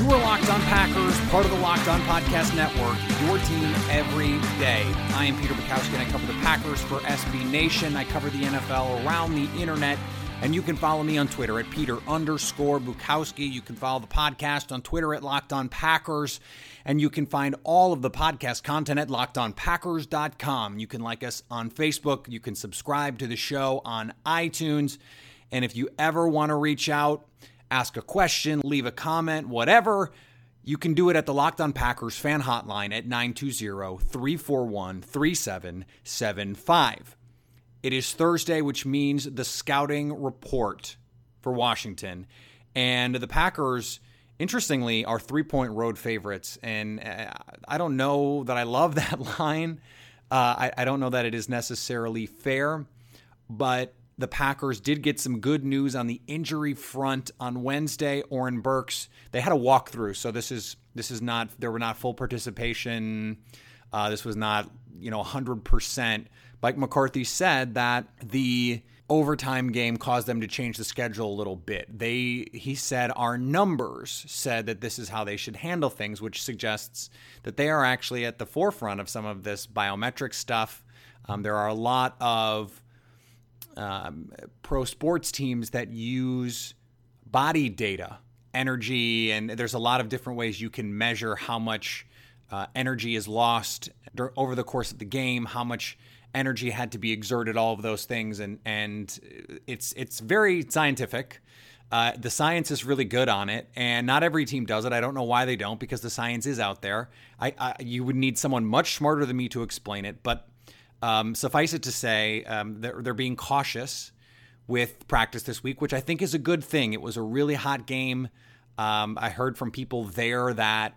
You are Locked On Packers, part of the Locked On Podcast Network, your team every day. I am Peter Bukowski, and I cover the Packers for SB Nation. I cover the NFL around the internet, and you can follow me on Twitter at Peter underscore Bukowski. You can follow the podcast on Twitter at Locked On Packers, and you can find all of the podcast content at LockedOnPackers.com. You can like us on Facebook. You can subscribe to the show on iTunes. And if you ever want to reach out, ask a question, leave a comment, whatever, you can do it at the Locked On Packers fan hotline at 920-341-3775. It is Thursday, which means the scouting report for Washington. And the Packers, interestingly, are three point road favorites. And uh, I don't know that I love that line. Uh, I, I don't know that it is necessarily fair, but the Packers did get some good news on the injury front on Wednesday. Oren Burks, they had a walkthrough, so this is this is not there were not full participation. Uh, this was not you know 100%. Mike McCarthy said that the overtime game caused them to change the schedule a little bit. They he said our numbers said that this is how they should handle things, which suggests that they are actually at the forefront of some of this biometric stuff. Um, there are a lot of um, pro sports teams that use body data, energy, and there's a lot of different ways you can measure how much uh, energy is lost over the course of the game, how much energy had to be exerted, all of those things, and and it's it's very scientific. Uh, the science is really good on it, and not every team does it. I don't know why they don't, because the science is out there. I, I you would need someone much smarter than me to explain it, but um, suffice it to say, um, they're, they're being cautious with practice this week, which I think is a good thing. It was a really hot game. Um, I heard from people there that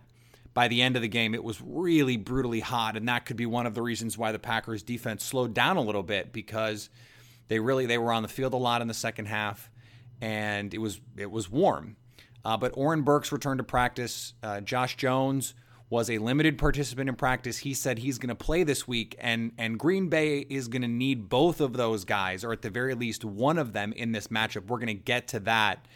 by the end of the game, it was really brutally hot, and that could be one of the reasons why the Packers defense slowed down a little bit because they really they were on the field a lot in the second half, and it was it was warm. Uh, but Oren Burks returned to practice. Uh, Josh Jones was a limited participant in practice. He said he's going to play this week, and and Green Bay is going to need both of those guys, or at the very least one of them in this matchup. We're going to get to that,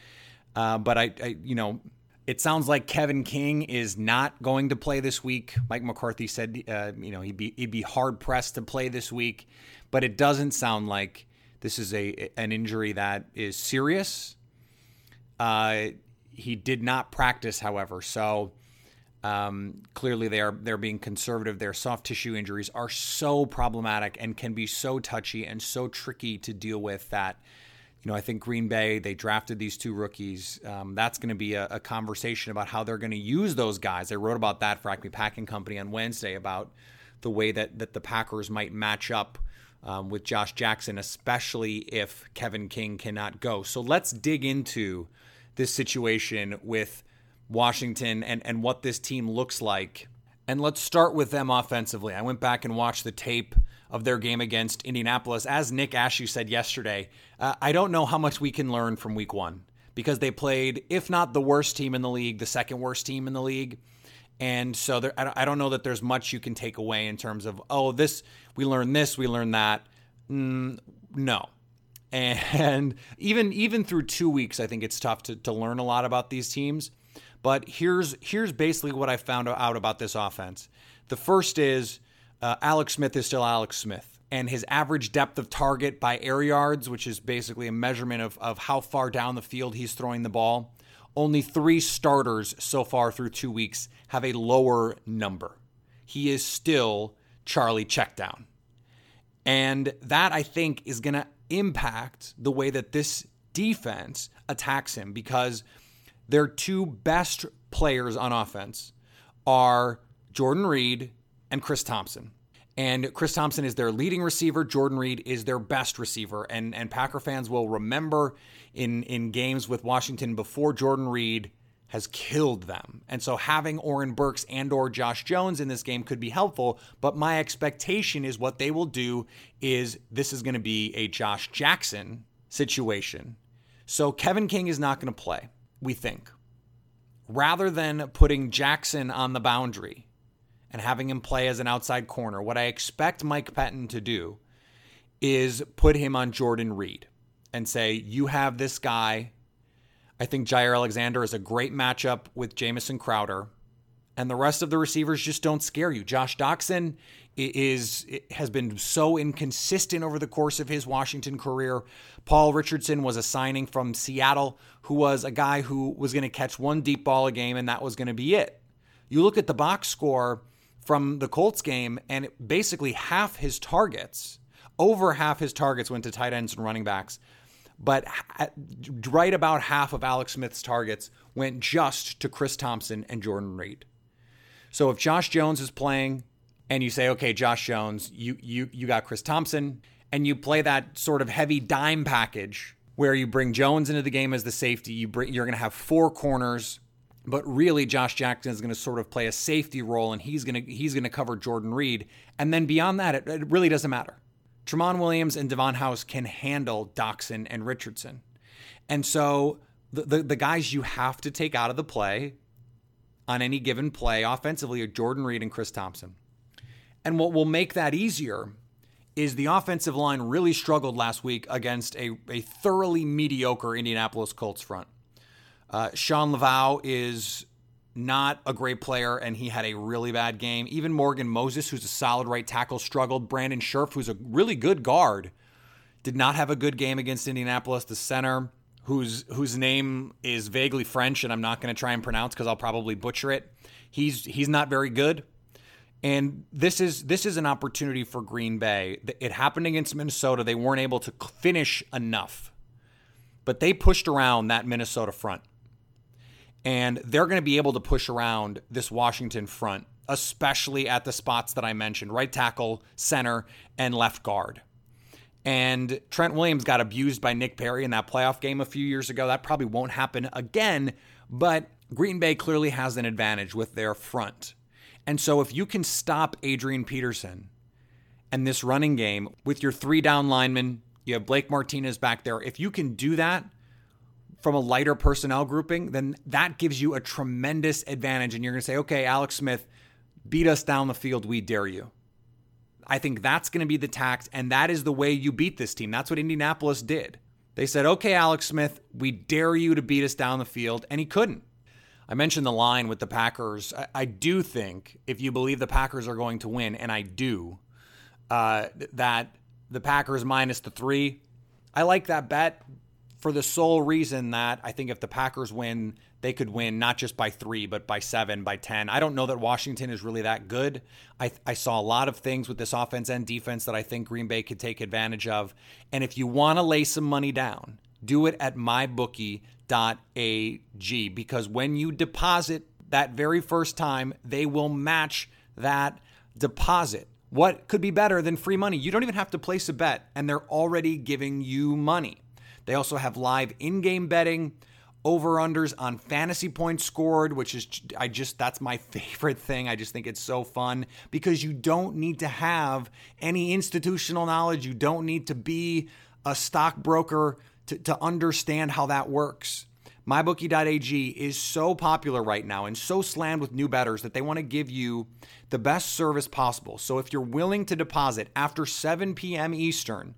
uh, but I, I, you know, it sounds like Kevin King is not going to play this week. Mike McCarthy said, uh, you know, he'd be he'd be hard pressed to play this week, but it doesn't sound like this is a an injury that is serious. Uh, he did not practice, however, so um, clearly, they are they're being conservative. Their soft tissue injuries are so problematic and can be so touchy and so tricky to deal with that. You know, I think Green Bay they drafted these two rookies. Um, that's going to be a, a, conversation about how they're going to use those guys. I wrote about that for Acme Packing Company on Wednesday about the way that that the Packers might match up um, with Josh Jackson, especially if Kevin King cannot go. So let's dig into this situation with Washington and, and what this team looks like. And let's start with them offensively. I went back and watched the tape of their game against Indianapolis. As Nick Ashew said yesterday, uh, I don't know how much we can learn from week one because they played, if not the worst team in the league, the second worst team in the league. And so there, I don't know that there's much you can take away in terms of, oh, this, we learned this, we learned that. Mm, no. And even even through two weeks, I think it's tough to, to learn a lot about these teams. But here's here's basically what I found out about this offense. The first is uh, Alex Smith is still Alex Smith. and his average depth of target by air yards, which is basically a measurement of, of how far down the field he's throwing the ball, only three starters so far through two weeks have a lower number. He is still Charlie Checkdown. And that, I think, is going to impact the way that this defense attacks him because their two best players on offense are Jordan Reed and Chris Thompson. And Chris Thompson is their leading receiver. Jordan Reed is their best receiver. And and Packer fans will remember in in games with Washington before Jordan Reed has killed them. And so having Oren Burks and or Josh Jones in this game could be helpful, but my expectation is what they will do is this is going to be a Josh Jackson situation. So Kevin King is not going to play, we think. Rather than putting Jackson on the boundary, and having him play as an outside corner, what I expect Mike Pettine to do is put him on Jordan Reed and say, You have this guy. I think Jaire Alexander is a great matchup with Jamison Crowder. And the rest of the receivers just don't scare you. Josh Doctson is has been so inconsistent over the course of his Washington career. Paul Richardson was a signing from Seattle who was a guy who was going to catch one deep ball a game and that was going to be it. You look at the box score from the Colts game, and basically half his targets, over half his targets went to tight ends and running backs. But right about half of Alex Smith's targets went just to Chris Thompson and Jordan Reed. So if Josh Jones is playing and you say, okay, Josh Jones, you you you got Chris Thompson, and you play that sort of heavy dime package where you bring Jones into the game as the safety, you bring, you're going to have four corners but really Josh Jackson is going to sort of play a safety role and he's going to he's to cover Jordan Reed and then beyond that it, it really doesn't matter. Tramon Williams and Davon House can handle Doctson and Richardson. And so the, the, the guys you have to take out of the play on any given play offensively are Jordan Reed and Chris Thompson. And what will make that easier is the offensive line really struggled last week against a, a thoroughly mediocre Indianapolis Colts front. Uh, Shawn Lauvao is not a great player, and he had a really bad game. Even Morgan Moses, who's a solid right tackle, struggled. Brandon Scherff, who's a really good guard, did not have a good game against Indianapolis. The center, whose whose name is vaguely French, and I'm not going to try and pronounce because I'll probably butcher it. He's he's not very good. And this is this is an opportunity for Green Bay. It happened against Minnesota. They weren't able to finish enough, but they pushed around that Minnesota front and they're going to be able to push around this Washington front, especially at the spots that I mentioned right tackle, center, and left guard. And Trent Williams got abused by Nick Perry in that playoff game a few years ago. That probably won't happen again, but Green Bay clearly has an advantage with their front. And so if you can stop Adrian Peterson and this running game with your three down linemen, you have Blake Martinez back there. If you can do that, from a lighter personnel grouping, then that gives you a tremendous advantage. And you're going to say, okay, Alex Smith, beat us down the field. We dare you. I think that's going to be the tact, and that is the way you beat this team. That's what Indianapolis did. They said, okay, Alex Smith, we dare you to beat us down the field, and he couldn't. I mentioned the line with the Packers. I, I do think, if you believe the Packers are going to win, and I do, uh, that the Packers minus the three, I like that bet for the sole reason that I think if the Packers win, they could win not just by three, but by seven, by 10. I don't know that Washington is really that good. I, I saw a lot of things with this offense and defense that I think Green Bay could take advantage of. And if you want to lay some money down, do it at mybookie.ag because when you deposit that very first time, they will match that deposit. What could be better than free money? You don't even have to place a bet, and they're already giving you money. They also have live in game betting, over unders on fantasy points scored, which is, I just, that's my favorite thing. I just think it's so fun because you don't need to have any institutional knowledge. You don't need to be a stockbroker to, to understand how that works. MyBookie.ag is so popular right now and so slammed with new bettors that they want to give you the best service possible. So if you're willing to deposit after 7 p.m. Eastern,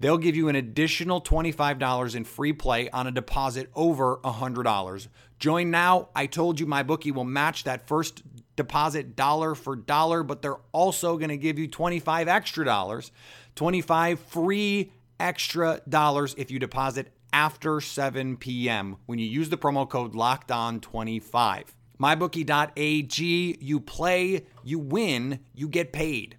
They'll give you an additional $25 in free play on a deposit over $100. Join now. I told you my bookie will match that first deposit dollar for dollar, but they're also going to give you 25 extra dollars 25 free extra dollars if you deposit after 7 p.m. when you use the promo code locked on 25. MyBookie.ag, you play, you win, you get paid.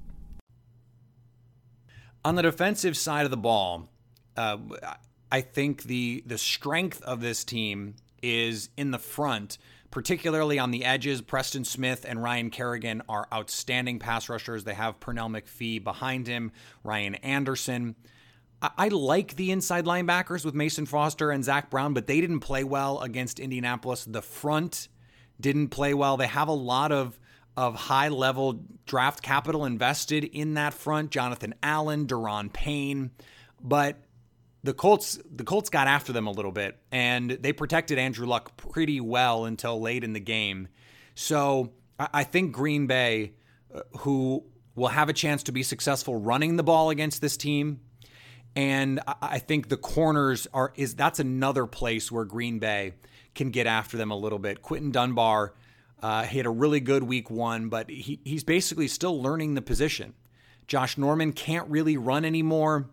On the defensive side of the ball, uh, I think the the strength of this team is in the front, particularly on the edges. Preston Smith and Ryan Kerrigan are outstanding pass rushers. They have Pernell McPhee behind him, Ryan Anderson. I, I like the inside linebackers with Mason Foster and Zach Brown, but they didn't play well against Indianapolis. The front didn't play well. They have a lot of of high level draft capital invested in that front. Jonathan Allen, Daron Payne, but the Colts the Colts got after them a little bit and they protected Andrew Luck pretty well until late in the game. So I think Green Bay, uh, who will have a chance to be successful running the ball against this team, and I think the corners are is that's another place where Green Bay can get after them a little bit. Quinton Dunbar uh, he had a really good week one, but he, he's basically still learning the position. Josh Norman can't really run anymore.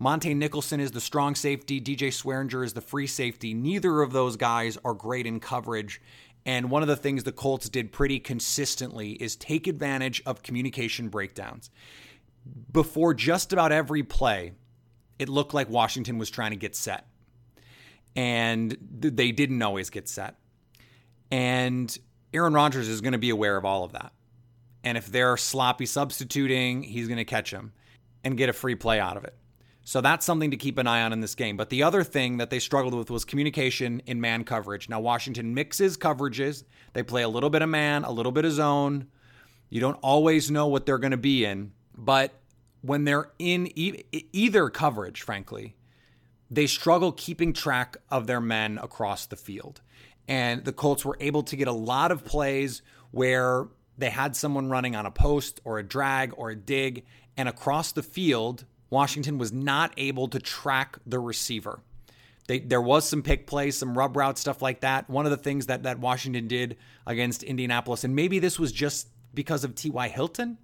Montae Nicholson is the strong safety. DJ Swearinger is the free safety. Neither of those guys are great in coverage. And one of the things the Colts did pretty consistently is take advantage of communication breakdowns. Before just about every play, it looked like Washington was trying to get set. And they didn't always get set. And Aaron Rodgers is going to be aware of all of that. And if they're sloppy substituting, he's going to catch him and get a free play out of it. So that's something to keep an eye on in this game. But the other thing that they struggled with was communication in man coverage. Now, Washington mixes coverages. They play a little bit of man, a little bit of zone. You don't always know what they're going to be in. But when they're in e- either coverage, frankly, they struggle keeping track of their men across the field. And the Colts were able to get a lot of plays where they had someone running on a post or a drag or a dig. And across the field, Washington was not able to track the receiver. They, there was some pick plays, some rub route stuff like that. One of the things that, that Washington did against Indianapolis, and maybe this was just because of T.Y. Hilton,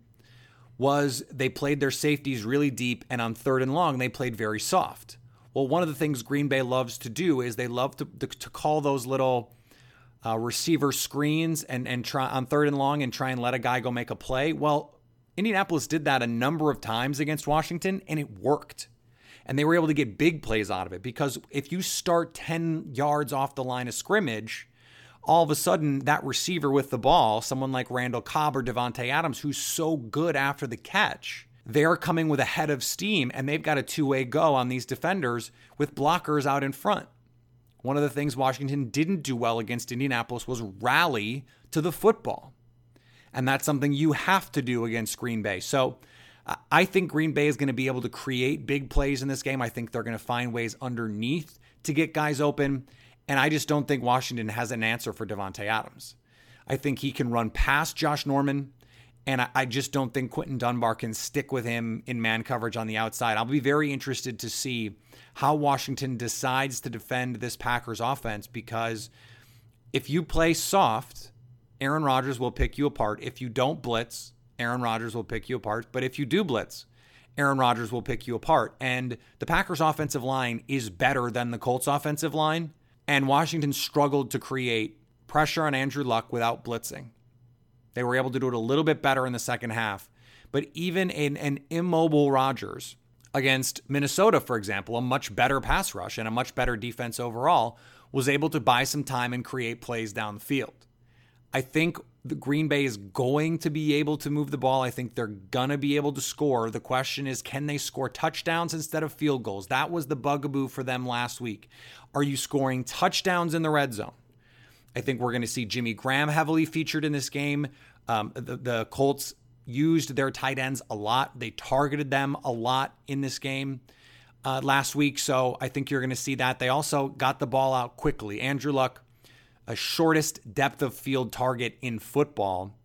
was they played their safeties really deep, and on third and long, they played very soft. Well, one of the things Green Bay loves to do is they love to, to, to call those little uh, receiver screens and and try on third and long and try and let a guy go make a play. Well, Indianapolis did that a number of times against Washington, and it worked. And they were able to get big plays out of it because if you start 10 yards off the line of scrimmage, all of a sudden that receiver with the ball, someone like Randall Cobb or Davante Adams, who's so good after the catch, they're coming with a head of steam and they've got a two way go on these defenders with blockers out in front. One of the things Washington didn't do well against Indianapolis was rally to the football. And that's something you have to do against Green Bay. So I think Green Bay is going to be able to create big plays in this game. I think they're going to find ways underneath to get guys open. And I just don't think Washington has an answer for Davante Adams. I think he can run past Josh Norman. And I just don't think Quinton Dunbar can stick with him in man coverage on the outside. I'll be very interested to see how Washington decides to defend this Packers offense because if you play soft, Aaron Rodgers will pick you apart. If you don't blitz, Aaron Rodgers will pick you apart. But if you do blitz, Aaron Rodgers will pick you apart. And the Packers offensive line is better than the Colts offensive line. And Washington struggled to create pressure on Andrew Luck without blitzing. They were able to do it a little bit better in the second half. But even in an immobile Rodgers against Minnesota, for example, a much better pass rush and a much better defense overall, was able to buy some time and create plays down the field. I think the Green Bay is going to be able to move the ball. I think they're going to be able to score. The question is, can they score touchdowns instead of field goals? That was the bugaboo for them last week. Are you scoring touchdowns in the red zone? I think we're going to see Jimmy Graham heavily featured in this game. Um, the, the Colts used their tight ends a lot. They targeted them a lot in this game uh, last week. So I think you're going to see that. They also got the ball out quickly. Andrew Luck, a shortest depth of field target in football,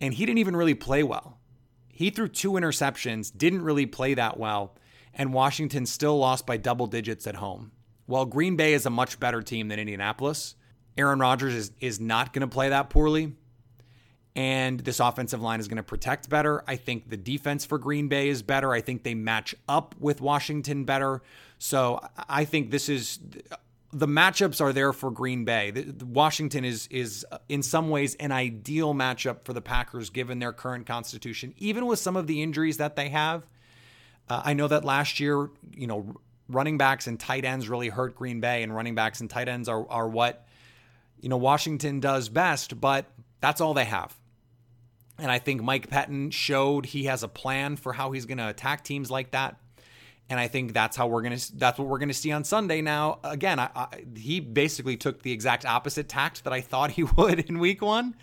and he didn't even really play well. He threw two interceptions, didn't really play that well, and Washington still lost by double digits at home. While Green Bay is a much better team than Indianapolis, Aaron Rodgers is, is not going to play that poorly and this offensive line is going to protect better. I think the defense for Green Bay is better. I think they match up with Washington better. So I think this is the matchups are there for Green Bay. Washington is is in some ways an ideal matchup for the Packers given their current constitution, even with some of the injuries that they have. Uh, I know that last year, you know, running backs and tight ends really hurt Green Bay, and running backs and tight ends are are what you know Washington does best, but that's all they have. And I think Mike Pettine showed he has a plan for how he's going to attack teams like that. And I think that's how we're gonna. That's what we're gonna see on Sunday. Now, again, I, I, he basically took the exact opposite tact that I thought he would in Week One,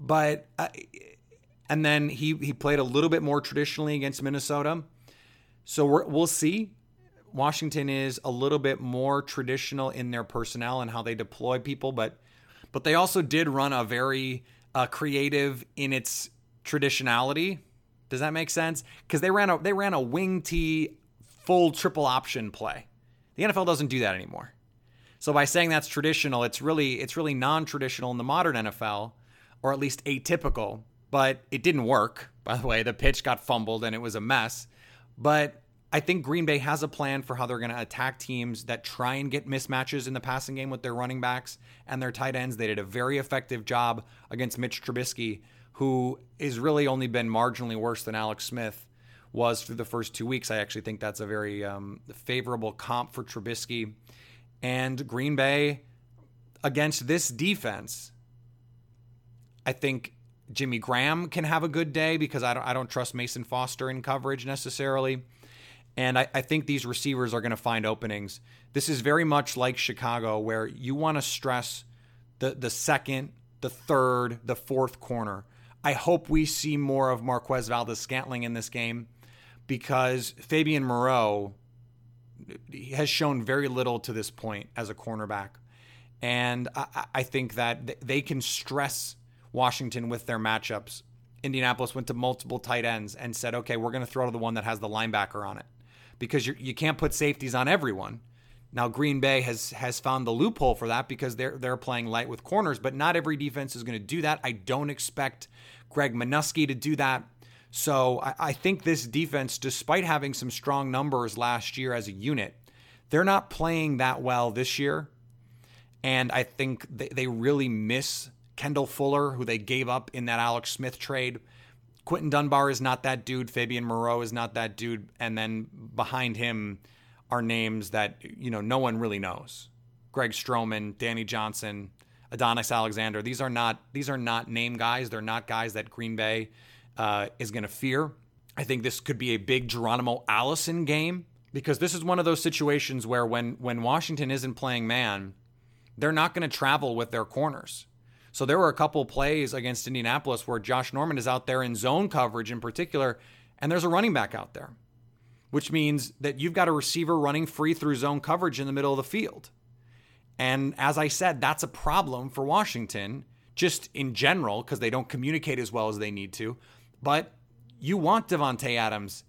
but uh, and then he he played a little bit more traditionally against Minnesota. So we will see. Washington is a little bit more traditional in their personnel and how they deploy people, but but they also did run a very uh, creative in its traditionality. Does that make sense? Because they ran a they ran a wing T full triple option play. The NFL doesn't do that anymore. So by saying that's traditional, it's really it's really non-traditional in the modern NFL, or at least atypical. But it didn't work. By the way, the pitch got fumbled and it was a mess. But I think Green Bay has a plan for how they're going to attack teams that try and get mismatches in the passing game with their running backs and their tight ends. They did a very effective job against Mitch Trubisky, who has really only been marginally worse than Alex Smith was through the first two weeks. I actually think that's a very um, favorable comp for Trubisky. And Green Bay against this defense, I think Jimmy Graham can have a good day because I don't, I don't trust Mason Foster in coverage necessarily. And I, I think these receivers are going to find openings. This is very much like Chicago, where you want to stress the, the second, the third, the fourth corner. I hope we see more of Marquez Valdes-Scantling in this game because Fabian Moreau has shown very little to this point as a cornerback. And I, I think that they can stress Washington with their matchups. Indianapolis went to multiple tight ends and said, okay, we're going to throw to the one that has the linebacker on it because you you can't put safeties on everyone. Now Green Bay has has found the loophole for that because they're they're playing light with corners, but not every defense is going to do that. I don't expect Greg Manusky to do that. So I, I think this defense, despite having some strong numbers last year as a unit, they're not playing that well this year. And I think they, they really miss Kendall Fuller, who they gave up in that Alex Smith trade. Quinton Dunbar is not that dude. Fabian Moreau is not that dude. And then behind him are names that you know no one really knows. Greg Stroman, Danny Johnson, Adonis Alexander. These are not these are not name guys. They're not guys that Green Bay uh, is going to fear. I think this could be a big Geronimo Allison game because this is one of those situations where when when Washington isn't playing man, they're not going to travel with their corners. So there were a couple plays against Indianapolis where Josh Norman is out there in zone coverage in particular, and there's a running back out there, which means that you've got a receiver running free through zone coverage in the middle of the field. And as I said, that's a problem for Washington, just in general, because they don't communicate as well as they need to. But you want Davante Adams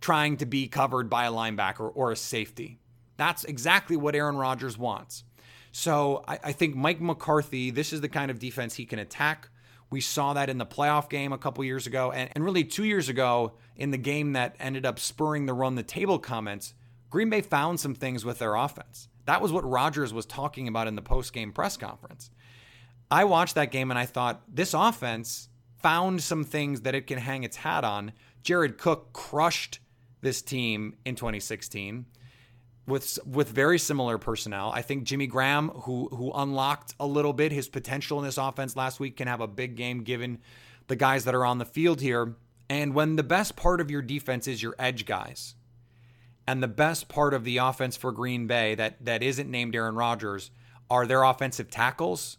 trying to be covered by a linebacker or a safety. That's exactly what Aaron Rodgers wants. So I, I think Mike McCarthy, this is the kind of defense he can attack. We saw that in the playoff game a couple years ago, and, and really two years ago in the game that ended up spurring the run the table comments. Green Bay found some things with their offense. That was what Rodgers was talking about in the post game press conference. I watched that game and I thought this offense found some things that it can hang its hat on. Jared Cook crushed this team in 2016 with with very similar personnel. I think Jimmy Graham, who who unlocked a little bit his potential in this offense last week, can have a big game given the guys that are on the field here. And when the best part of your defense is your edge guys, and the best part of the offense for Green Bay that that isn't named Aaron Rodgers are their offensive tackles,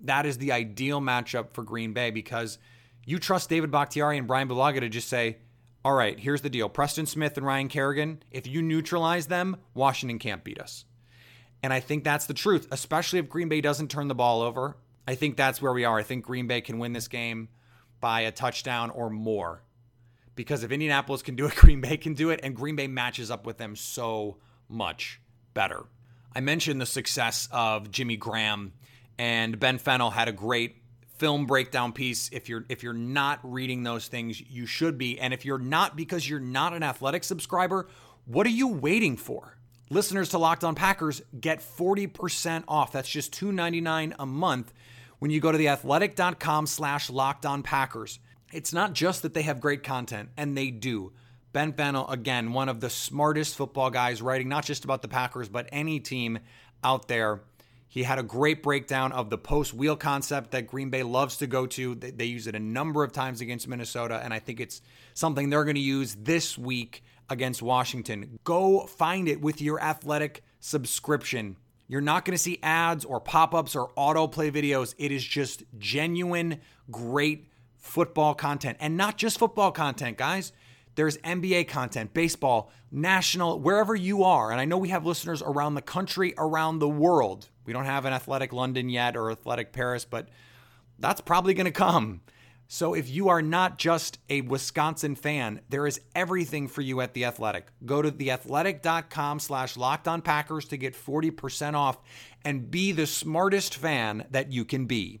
that is the ideal matchup for Green Bay because you trust David Bakhtiari and Brian Bulaga to just say, all right, here's the deal. Preston Smith and Ryan Kerrigan, if you neutralize them, Washington can't beat us. And I think that's the truth, especially if Green Bay doesn't turn the ball over. I think that's where we are. I think Green Bay can win this game by a touchdown or more. Because if Indianapolis can do it, Green Bay can do it, and Green Bay matches up with them so much better. I mentioned the success of Jimmy Graham, and Ben Fennell had a great film breakdown piece. If you're if you're not reading those things, you should be. And if you're not because you're not an athletic subscriber, what are you waiting for? Listeners to Locked On Packers get 40% off. That's just $2.99 a month when you go to theathletic.com slash locked on Packers. It's not just that they have great content, and they do. Ben Fennell, again, one of the smartest football guys writing not just about the Packers, but any team out there. He had a great breakdown of the post wheel concept that Green Bay loves to go to. They, use it a number of times against Minnesota, and I think it's something they're going to use this week against Washington. Go find it with your athletic subscription. You're not going to see ads or pop ups or autoplay videos. It is just genuine, great football content. And not just football content, guys. There's NBA content, baseball, national, wherever you are. And I know we have listeners around the country, around the world. We don't have an Athletic London yet or Athletic Paris, but that's probably going to come. So if you are not just a Wisconsin fan, there is everything for you at The Athletic. Go to theathletic.com slash locked to get 40% off and be the smartest fan that you can be.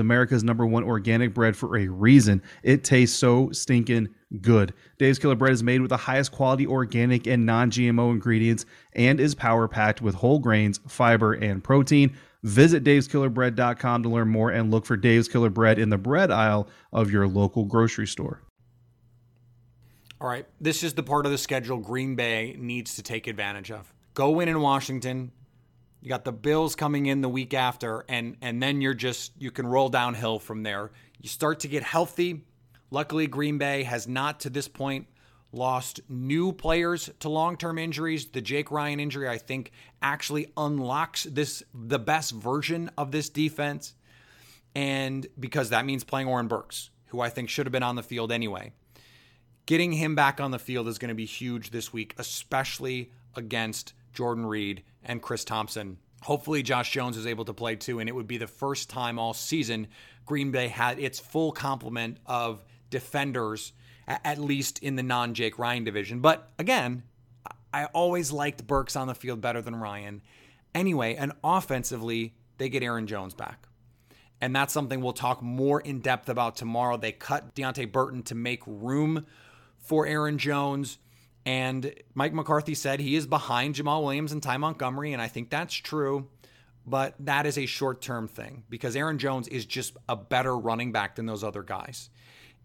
America's number one organic bread for a reason. It tastes so stinking good. Dave's Killer Bread is made with the highest quality organic and non GMO ingredients and is power packed with whole grains, fiber, and protein. Visit daveskillerbread.com to learn more and look for Dave's Killer Bread in the bread aisle of your local grocery store. All right, this is the part of the schedule Green Bay needs to take advantage of. Go win in Washington. You got the Bills coming in the week after, and and then you're just you can roll downhill from there. You start to get healthy. Luckily, Green Bay has not to this point lost new players to long-term injuries. The Jake Ryan injury, I think, actually unlocks this the best version of this defense. And because that means playing Oren Burks, who I think should have been on the field anyway. Getting him back on the field is going to be huge this week, especially against Jordan Reed and Chris Thompson. Hopefully, Josh Jones is able to play too, and it would be the first time all season Green Bay had its full complement of defenders at least in the non Jake Ryan division. But again, I always liked Burks on the field better than Ryan. Anyway, and offensively, they get Aaron Jones back. And that's something we'll talk more in depth about tomorrow. They cut Deante Burton to make room for Aaron Jones. And Mike McCarthy said he is behind Jamaal Williams and Ty Montgomery, and I think that's true. But that is a short term thing because Aaron Jones is just a better running back than those other guys.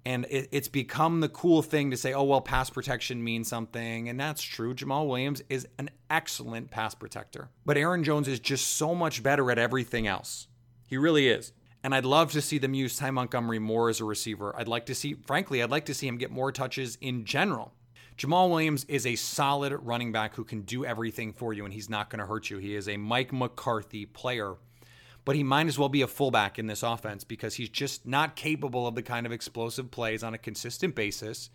And it, it's become the cool thing to say, oh, well, pass protection means something. And that's true. Jamaal Williams is an excellent pass protector. But Aaron Jones is just so much better at everything else. He really is. And I'd love to see them use Ty Montgomery more as a receiver. I'd like to see, frankly, I'd like to see him get more touches in general. Jamaal Williams is a solid running back who can do everything for you, and he's not going to hurt you. He is a Mike McCarthy player. but he might as well be a fullback in this offense because he's just not capable of the kind of explosive plays on a consistent basis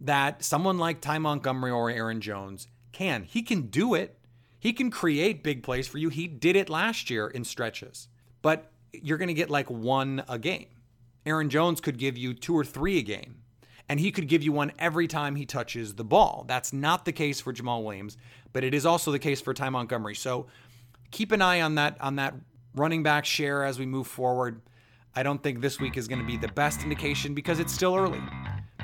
that someone like Ty Montgomery or Aaron Jones can. He can do it. He can create big plays for you. He did it last year in stretches, but you're going to get like one a game. Aaron Jones could give you two or three a game, and he could give you one every time he touches the ball. That's not the case for Jamaal Williams, but it is also the case for Ty Montgomery. So keep an eye on that on that running back share as we move forward. I don't think this week is going to be the best indication because it's still early.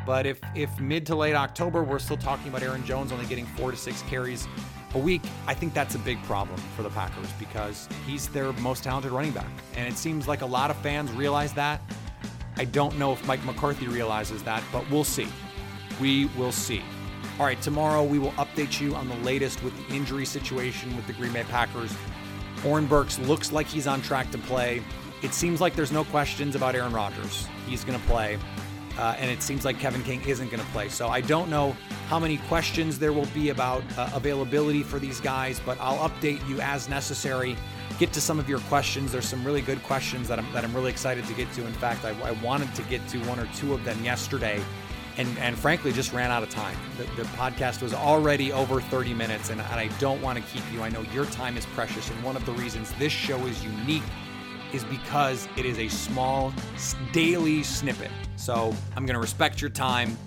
But if if mid to late October we're still talking about Aaron Jones only getting four to six carries a week, I think that's a big problem for the Packers because he's their most talented running back. And it seems like a lot of fans realize that. I don't know if Mike McCarthy realizes that, but we'll see. We will see. All right, tomorrow we will update you on the latest with the injury situation with the Green Bay Packers. Oren Burks looks like he's on track to play. It seems like there's no questions about Aaron Rodgers. He's going to play. Uh, and it seems like Kevin King isn't going to play. So I don't know how many questions there will be about uh, availability for these guys, but I'll update you as necessary. Get to some of your questions. There's some really good questions that I'm, that I'm really excited to get to. In fact, I, I wanted to get to one or two of them yesterday and, and frankly just ran out of time. The, the podcast was already over 30 minutes, and, and I don't want to keep you. I know your time is precious, and one of the reasons this show is unique is because it is a small daily snippet. So I'm going to respect your time,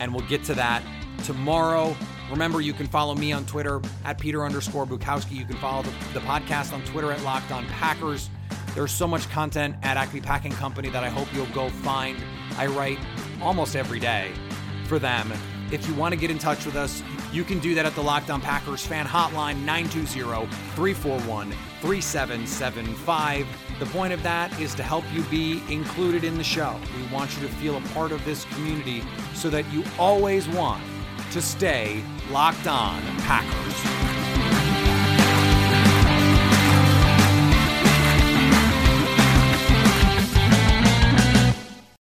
and we'll get to that tomorrow. Remember, you can follow me on Twitter at Peter underscore Bukowski. You can follow the, the podcast on Twitter at Locked On Packers. There's so much content at Acme Packing Company that I hope you'll go find. I write almost every day for them. If you want to get in touch with us, you can do that at the Locked On Packers fan hotline 920 341 3775. The point of that is to help you be included in the show. We want you to feel a part of this community so that you always want to stay locked on Packers.